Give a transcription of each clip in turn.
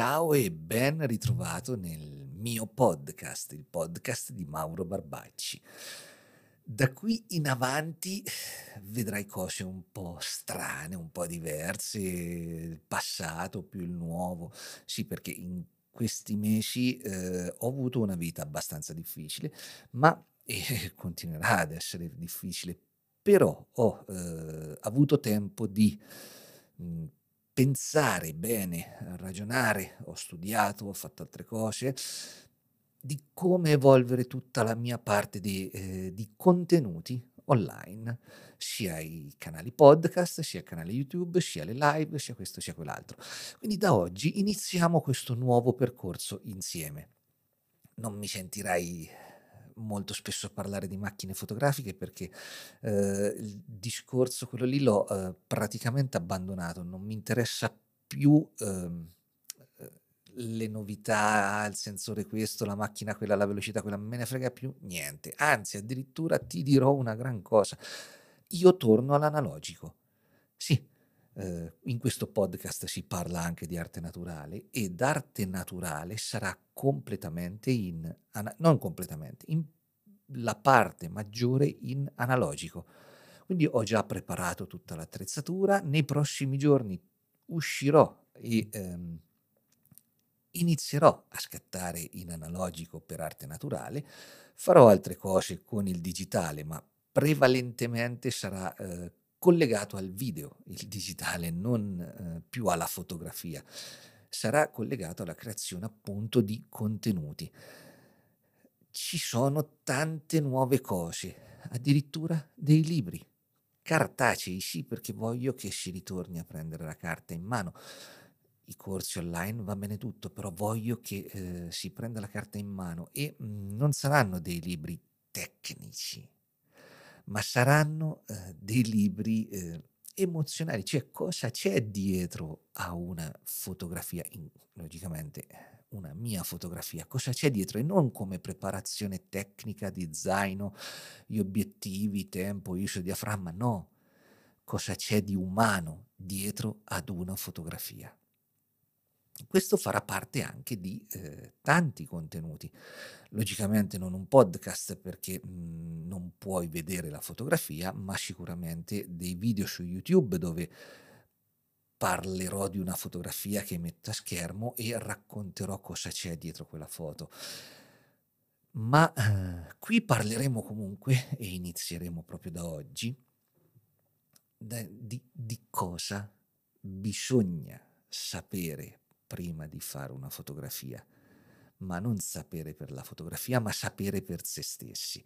Ciao e ben ritrovato nel mio podcast, il podcast di Mauro Barbacci. Da qui in avanti vedrai cose un po' strane, un po' diverse, il passato più il nuovo. Sì, perché in questi mesi eh, ho avuto una vita abbastanza difficile, ma eh, continuerà ad essere difficile. Però ho eh, avuto tempo di mh, pensare bene, ragionare, ho studiato, ho fatto altre cose, di come evolvere tutta la mia parte di, eh, di contenuti online, sia i canali podcast, sia il canale YouTube, sia le live, sia questo, sia quell'altro. Quindi da oggi iniziamo questo nuovo percorso insieme. Non mi sentirai molto spesso parlare di macchine fotografiche perché eh, il discorso, quello lì, l'ho eh, praticamente abbandonato, non mi interessa più ehm, eh, le novità, il sensore questo, la macchina quella, la velocità quella, me ne frega più niente. Anzi, addirittura ti dirò una gran cosa. Io torno all'analogico. Sì, eh, in questo podcast si parla anche di arte naturale ed arte naturale sarà completamente in, non completamente, in la parte maggiore in analogico. Quindi ho già preparato tutta l'attrezzatura, nei prossimi giorni uscirò e ehm, inizierò a scattare in analogico per arte naturale, farò altre cose con il digitale, ma prevalentemente sarà eh, collegato al video, il digitale, non eh, più alla fotografia. Sarà collegato alla creazione appunto di contenuti. Ci sono tante nuove cose, addirittura dei libri cartacei, sì, perché voglio che si ritorni a prendere la carta in mano. I corsi online va bene tutto, però voglio che eh, si prenda la carta in mano e mh, mm, non saranno dei libri tecnici, ma saranno eh, dei libri eh, emozionali, cioè cosa c'è dietro a una fotografia, in, logicamente una mia fotografia, cosa c'è dietro? E non come preparazione tecnica di zaino, gli obiettivi, tempo, ISO, diaframma, no, cosa c'è di umano dietro ad una fotografia. Questo farà parte anche di eh, tanti contenuti. Logicamente non un podcast perché mh, mhmm, non puoi vedere la fotografia, ma sicuramente dei video su YouTube dove parlerò di una fotografia che metto a schermo e racconterò cosa c'è dietro quella foto. Ma eh, qui parleremo comunque, e inizieremo proprio da oggi, da, di, di cosa bisogna sapere prima di fare una fotografia, ma non sapere per la fotografia, ma sapere per se stessi.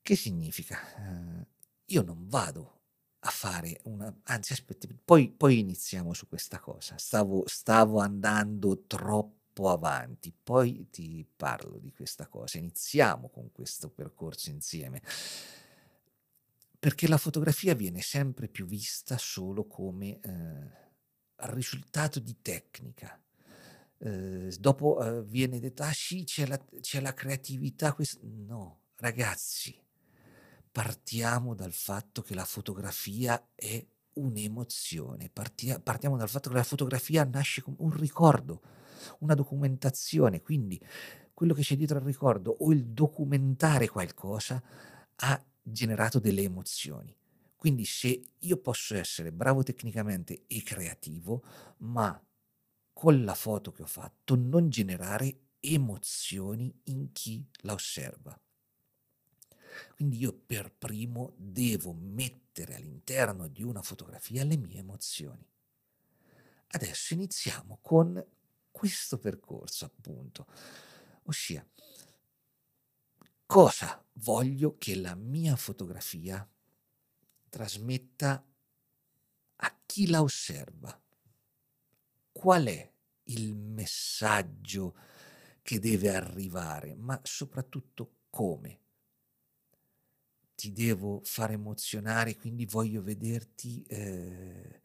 Che significa? Uh, io non vado a fare una... Anzi, aspetti, poi, poi iniziamo su questa cosa. Stavo, stavo andando troppo avanti, poi ti parlo di questa cosa. Iniziamo con questo percorso insieme. Perché la fotografia viene sempre più vista solo come eh, risultato di tecnica. Eh, dopo eh, viene detto, ah sì, c'è la, c'è la creatività. Quest-". No, ragazzi, partiamo dal fatto che la fotografia è un'emozione, Partia- partiamo dal fatto che la fotografia nasce come un ricordo, una documentazione, quindi quello che c'è dietro al ricordo o il documentare qualcosa ha generato delle emozioni. Quindi se io posso essere bravo tecnicamente e creativo, ma con la foto che ho fatto non generare emozioni in chi la osserva. Quindi io per primo devo mettere all'interno di una fotografia le mie emozioni. Adesso iniziamo con questo percorso, appunto, ossia cosa voglio che la mia fotografia trasmetta a chi la osserva. Qual è il messaggio che deve arrivare, ma soprattutto come ti devo far emozionare, quindi voglio vederti, eh,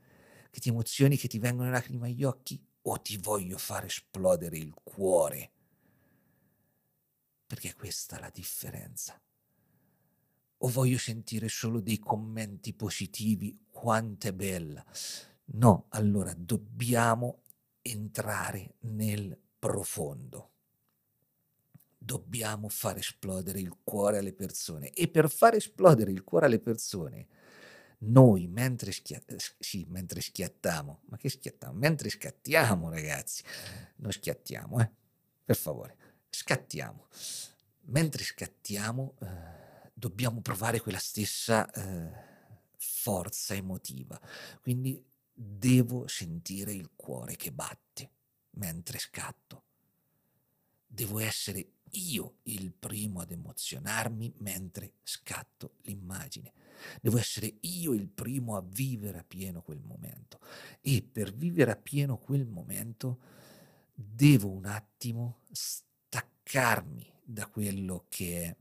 che ti emozioni, che ti vengono lacrime agli occhi, o ti voglio far esplodere il cuore? Perché questa è la differenza. O voglio sentire solo dei commenti positivi, quanto è bella. No, allora dobbiamo entrare nel profondo. Dobbiamo far esplodere il cuore alle persone e per far esplodere il cuore alle persone noi mentre, schia- eh, sì, mentre schiattiamo, ma che schiattiamo? Mentre scattiamo ragazzi, non schiattiamo, eh? per favore, scattiamo. Mentre scattiamo eh, dobbiamo provare quella stessa eh, forza emotiva, quindi devo sentire il cuore che batte mentre scatto. Devo essere io il primo ad emozionarmi mentre scatto l'immagine. Devo essere io il primo a vivere a pieno quel momento. E per vivere a pieno quel momento devo un attimo staccarmi da quello che è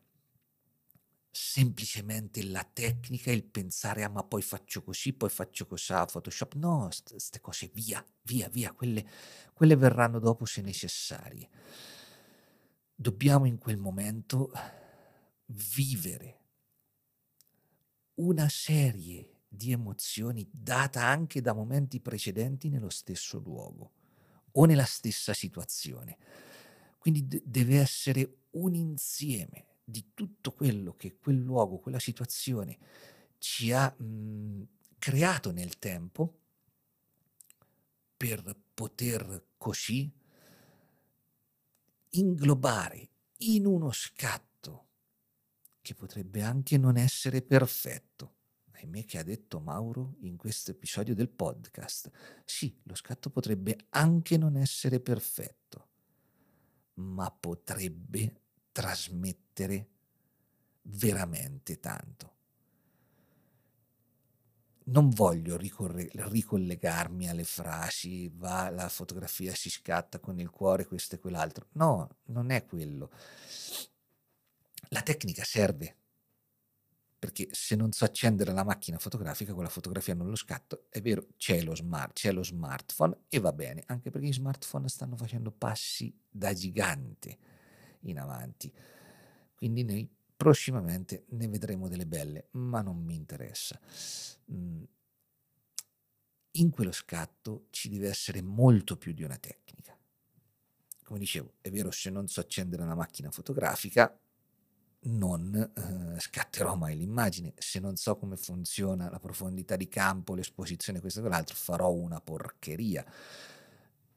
semplicemente la tecnica, il pensare, ah ma poi faccio così, poi faccio così, Photoshop. No, queste cose via, via, via, quelle, quelle verranno dopo se necessarie. Dobbiamo in quel momento vivere una serie di emozioni data anche da momenti precedenti nello stesso luogo o nella stessa situazione. Quindi d- deve essere un insieme di tutto quello che quel luogo, quella situazione ci ha mh, creato nel tempo per poter così inglobare in uno scatto che potrebbe anche non essere perfetto. Ahimè che ha detto Mauro in questo episodio del podcast. Sì, lo scatto potrebbe anche non essere perfetto, ma potrebbe trasmettere veramente tanto. Non voglio ricorre- ricollegarmi alle frasi, va la fotografia si scatta con il cuore, questo e quell'altro. No, non è quello la tecnica serve, perché se non so accendere la macchina fotografica, quella fotografia non lo scatto, è vero, c'è lo, smart, c'è lo smartphone e va bene, anche perché i smartphone stanno facendo passi da gigante in avanti. Quindi noi prossimamente ne vedremo delle belle, ma non mi interessa. Mm. In quello scatto ci deve essere molto più di una tecnica. Come dicevo, è vero, se non so accendere una macchina fotografica, non eh, scatterò mai l'immagine. Se non so come funziona la profondità di campo, l'esposizione, questo e quell'altro, farò una porcheria.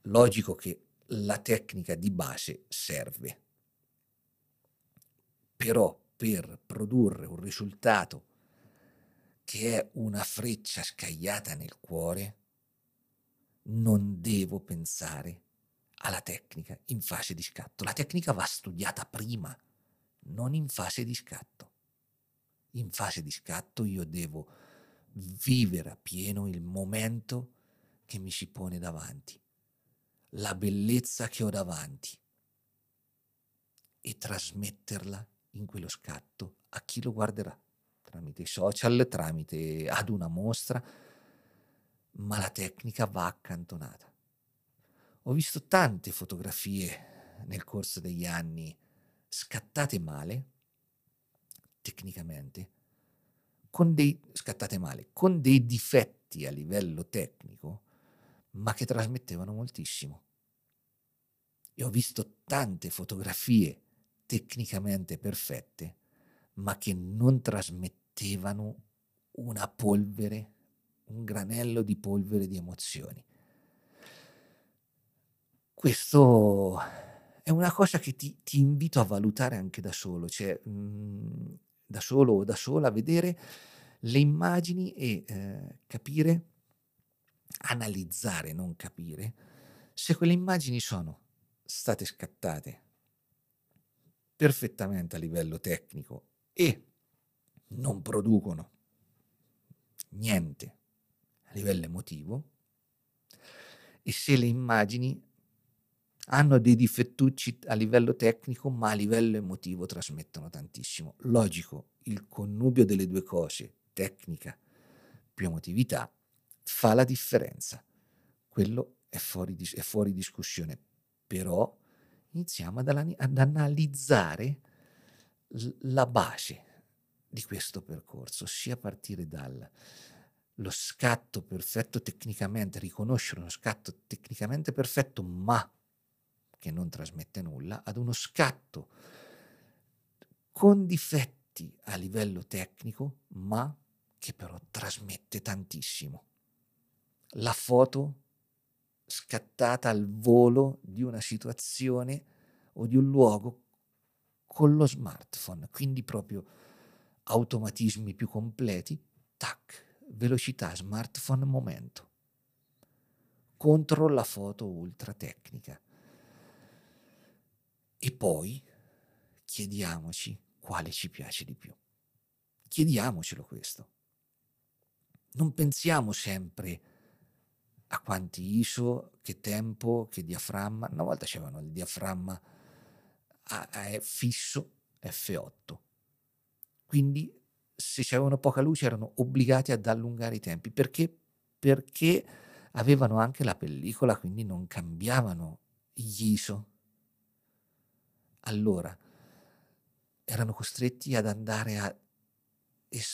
Logico che la tecnica di base serve, però per produrre un risultato che è una freccia scagliata nel cuore, non devo pensare alla tecnica in fase di scatto. La tecnica va studiata prima non in fase di scatto. In fase di scatto io devo vivere appieno il momento che mi si pone davanti, la bellezza che ho davanti e trasmetterla in quello scatto a chi lo guarderà, tramite i social, tramite ad una mostra, ma la tecnica va accantonata. Ho visto tante fotografie nel corso degli anni scattate male, tecnicamente, con dei, scattate male, con dei difetti a livello tecnico, ma che trasmettevano moltissimo. E ho visto tante fotografie tecnicamente perfette, ma che non trasmettevano una polvere, un granello di polvere di emozioni. Questo è una cosa che ti, ti invito a valutare anche da solo, cioè mh, mhmm, da solo o da sola, vedere le immagini e eh, capire, analizzare, non capire, se quelle immagini sono state scattate perfettamente a livello tecnico e non producono niente a livello emotivo e se le immagini hanno dei difettucci a livello tecnico, ma a livello emotivo trasmettono tantissimo. Logico, il connubio delle due cose, tecnica più emotività, fa la differenza. Quello è fuori, è fuori discussione, però iniziamo ad, ad analizzare la base di questo percorso, ossia partire dal lo scatto perfetto tecnicamente, riconoscere uno scatto tecnicamente perfetto ma che non trasmette nulla, ad uno scatto con difetti a livello tecnico ma che però trasmette tantissimo. La foto scattata al volo di una situazione o di un luogo con lo smartphone, quindi proprio automatismi più completi, tac, velocità smartphone momento contro la foto ultra tecnica. E poi chiediamoci quale ci piace di più. Chiediamocelo questo. Non pensiamo sempre a quanti ISO, che tempo, che diaframma. Una volta c'erano il diaframma a, a fisso F8. Quindi se c'erano poca luce erano obbligati ad allungare i tempi. Perché? Perché avevano anche la pellicola, quindi non cambiavano gli ISO. Allora, erano costretti ad andare a,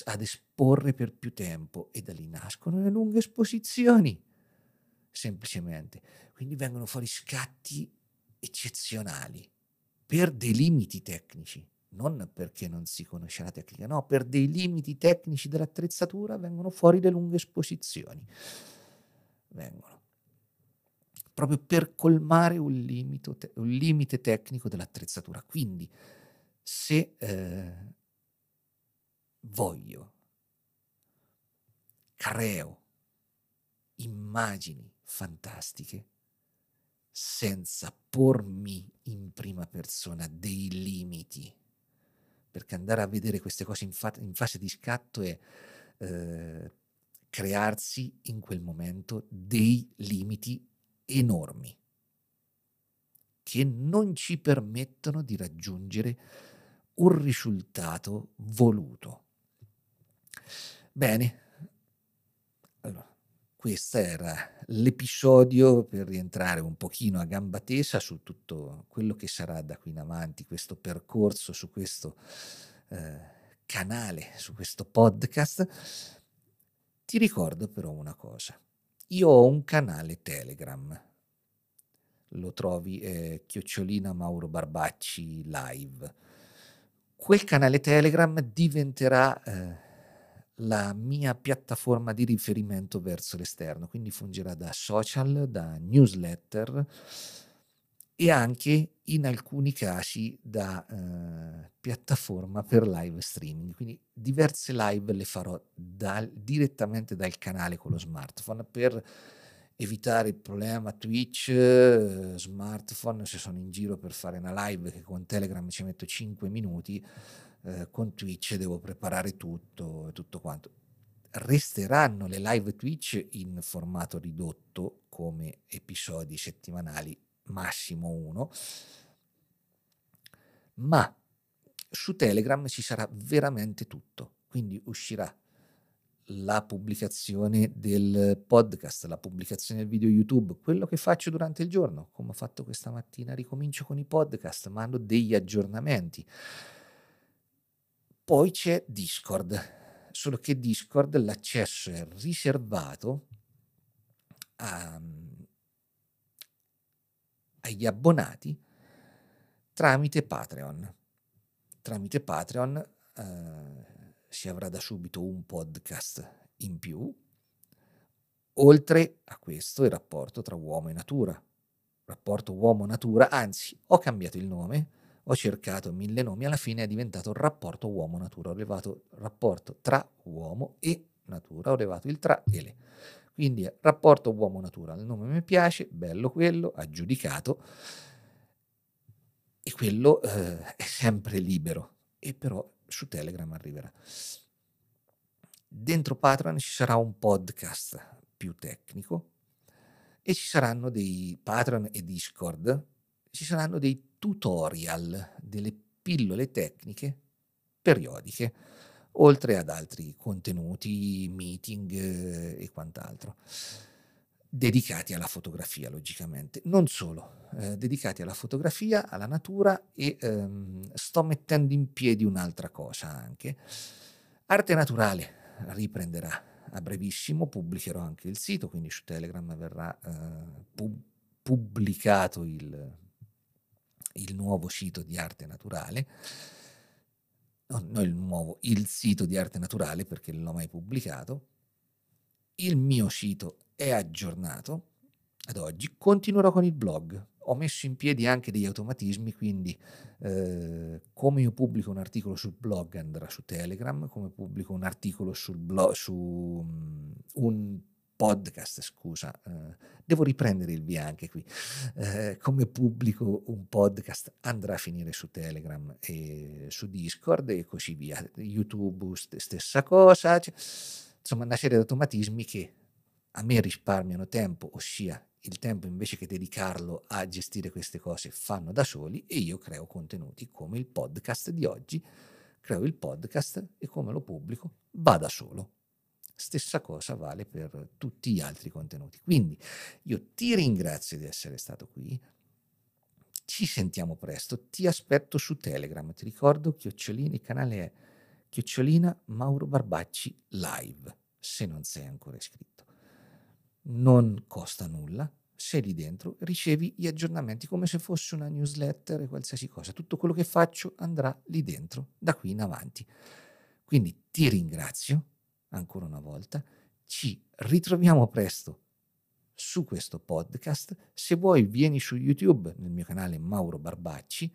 ad esporre per più tempo e da lì nascono le lunghe esposizioni semplicemente. Quindi vengono fuori scatti eccezionali per dei limiti tecnici, non perché non si conosce la tecnica, no, per dei limiti tecnici dell'attrezzatura vengono fuori le lunghe esposizioni. Vengono. Proprio per colmare un, limito, un limite tecnico dell'attrezzatura. Quindi, se eh, voglio, creo immagini fantastiche senza pormi in prima persona dei limiti. Perché andare a vedere queste cose in, fa- in fase di scatto è eh, crearsi in quel momento dei limiti enormi che non ci permettono di raggiungere un risultato voluto. Bene, allora, questo era l'episodio per rientrare un pochino a gamba tesa su tutto quello che sarà da qui in avanti, questo percorso su questo eh, canale, su questo podcast. Ti ricordo però una cosa, io ho un canale Telegram, lo trovi eh, chiocciolina Mauro Barbacci live. Quel canale Telegram diventerà... Eh, la mia piattaforma di riferimento verso l'esterno, quindi fungerà da social, da newsletter e anche in alcuni casi da eh, piattaforma per live streaming. Quindi diverse live le farò dal, direttamente dal canale con lo smartphone per evitare il problema Twitch, eh, smartphone, se sono in giro per fare una live che con Telegram ci metto 5 minuti, eh, con Twitch devo preparare tutto e tutto quanto. Resteranno le live Twitch in formato ridotto come episodi settimanali, massimo uno, ma su Telegram ci sarà veramente tutto, quindi uscirà la pubblicazione del podcast, la pubblicazione del video YouTube, quello che faccio durante il giorno, come ho fatto questa mattina, ricomincio con i podcast, mando degli aggiornamenti. Poi c'è Discord, solo che Discord l'accesso è riservato a, agli abbonati tramite Patreon. Tramite Patreon eh, si avrà da subito un podcast in più, oltre a questo il rapporto tra uomo e natura. Rapporto uomo-natura, anzi ho cambiato il nome, ho cercato mille nomi, alla fine è diventato rapporto uomo-natura, ho levato rapporto tra uomo e natura, ho levato il tra e le. Quindi rapporto uomo-natura, il nome mi piace, bello quello, aggiudicato, e quello eh, è sempre libero, e però su Telegram arriverà. Dentro Patreon ci sarà un podcast più tecnico e ci saranno dei Patreon e Discord, ci saranno dei tutorial, delle pillole tecniche periodiche, oltre ad altri contenuti, meeting eh, e quant'altro, dedicati alla fotografia, logicamente. Non solo, eh, dedicati alla fotografia, alla natura e ehm, sto mettendo in piedi un'altra cosa anche. Arte naturale riprenderà a brevissimo pubblicherò anche il sito, quindi su Telegram verrà eh, pub- pubblicato il, il nuovo sito di arte naturale no, non il nuovo, il sito di arte naturale perché non l'ho mai pubblicato. Il mio sito è aggiornato ad oggi, continuerò con il blog. Ho messo in piedi anche degli automatismi, quindi eh, come io pubblico un articolo sul blog andrà su Telegram, come pubblico un articolo sul blog, su um, un podcast, scusa, eh, devo riprendere il via anche qui. Eh, come pubblico un podcast andrà a finire su Telegram e su Discord e così via. YouTube st- stessa cosa, cioè, insomma una serie di automatismi che a me risparmiano tempo, ossia il tempo invece che dedicarlo a gestire queste cose fanno da soli e io creo contenuti come il podcast di oggi, creo il podcast e come lo pubblico va da solo. Stessa cosa vale per tutti gli altri contenuti. Quindi io ti ringrazio di essere stato qui. Ci sentiamo presto. Ti aspetto su Telegram. Ti ricordo, chiocciolina, il canale è chiocciolina Mauro Barbacci live, se non sei ancora iscritto. Non costa nulla. Sei lì dentro, ricevi gli aggiornamenti come se fosse una newsletter e qualsiasi cosa. Tutto quello che faccio andrà lì dentro da qui in avanti. Quindi ti ringrazio ancora una volta. Ci ritroviamo presto su questo podcast. Se vuoi vieni su YouTube nel mio canale Mauro Barbacci,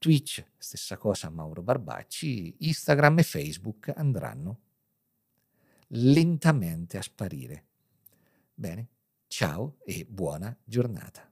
Twitch stessa cosa Mauro Barbacci, Instagram e Facebook andranno lentamente a sparire. Bene, ciao e buona giornata.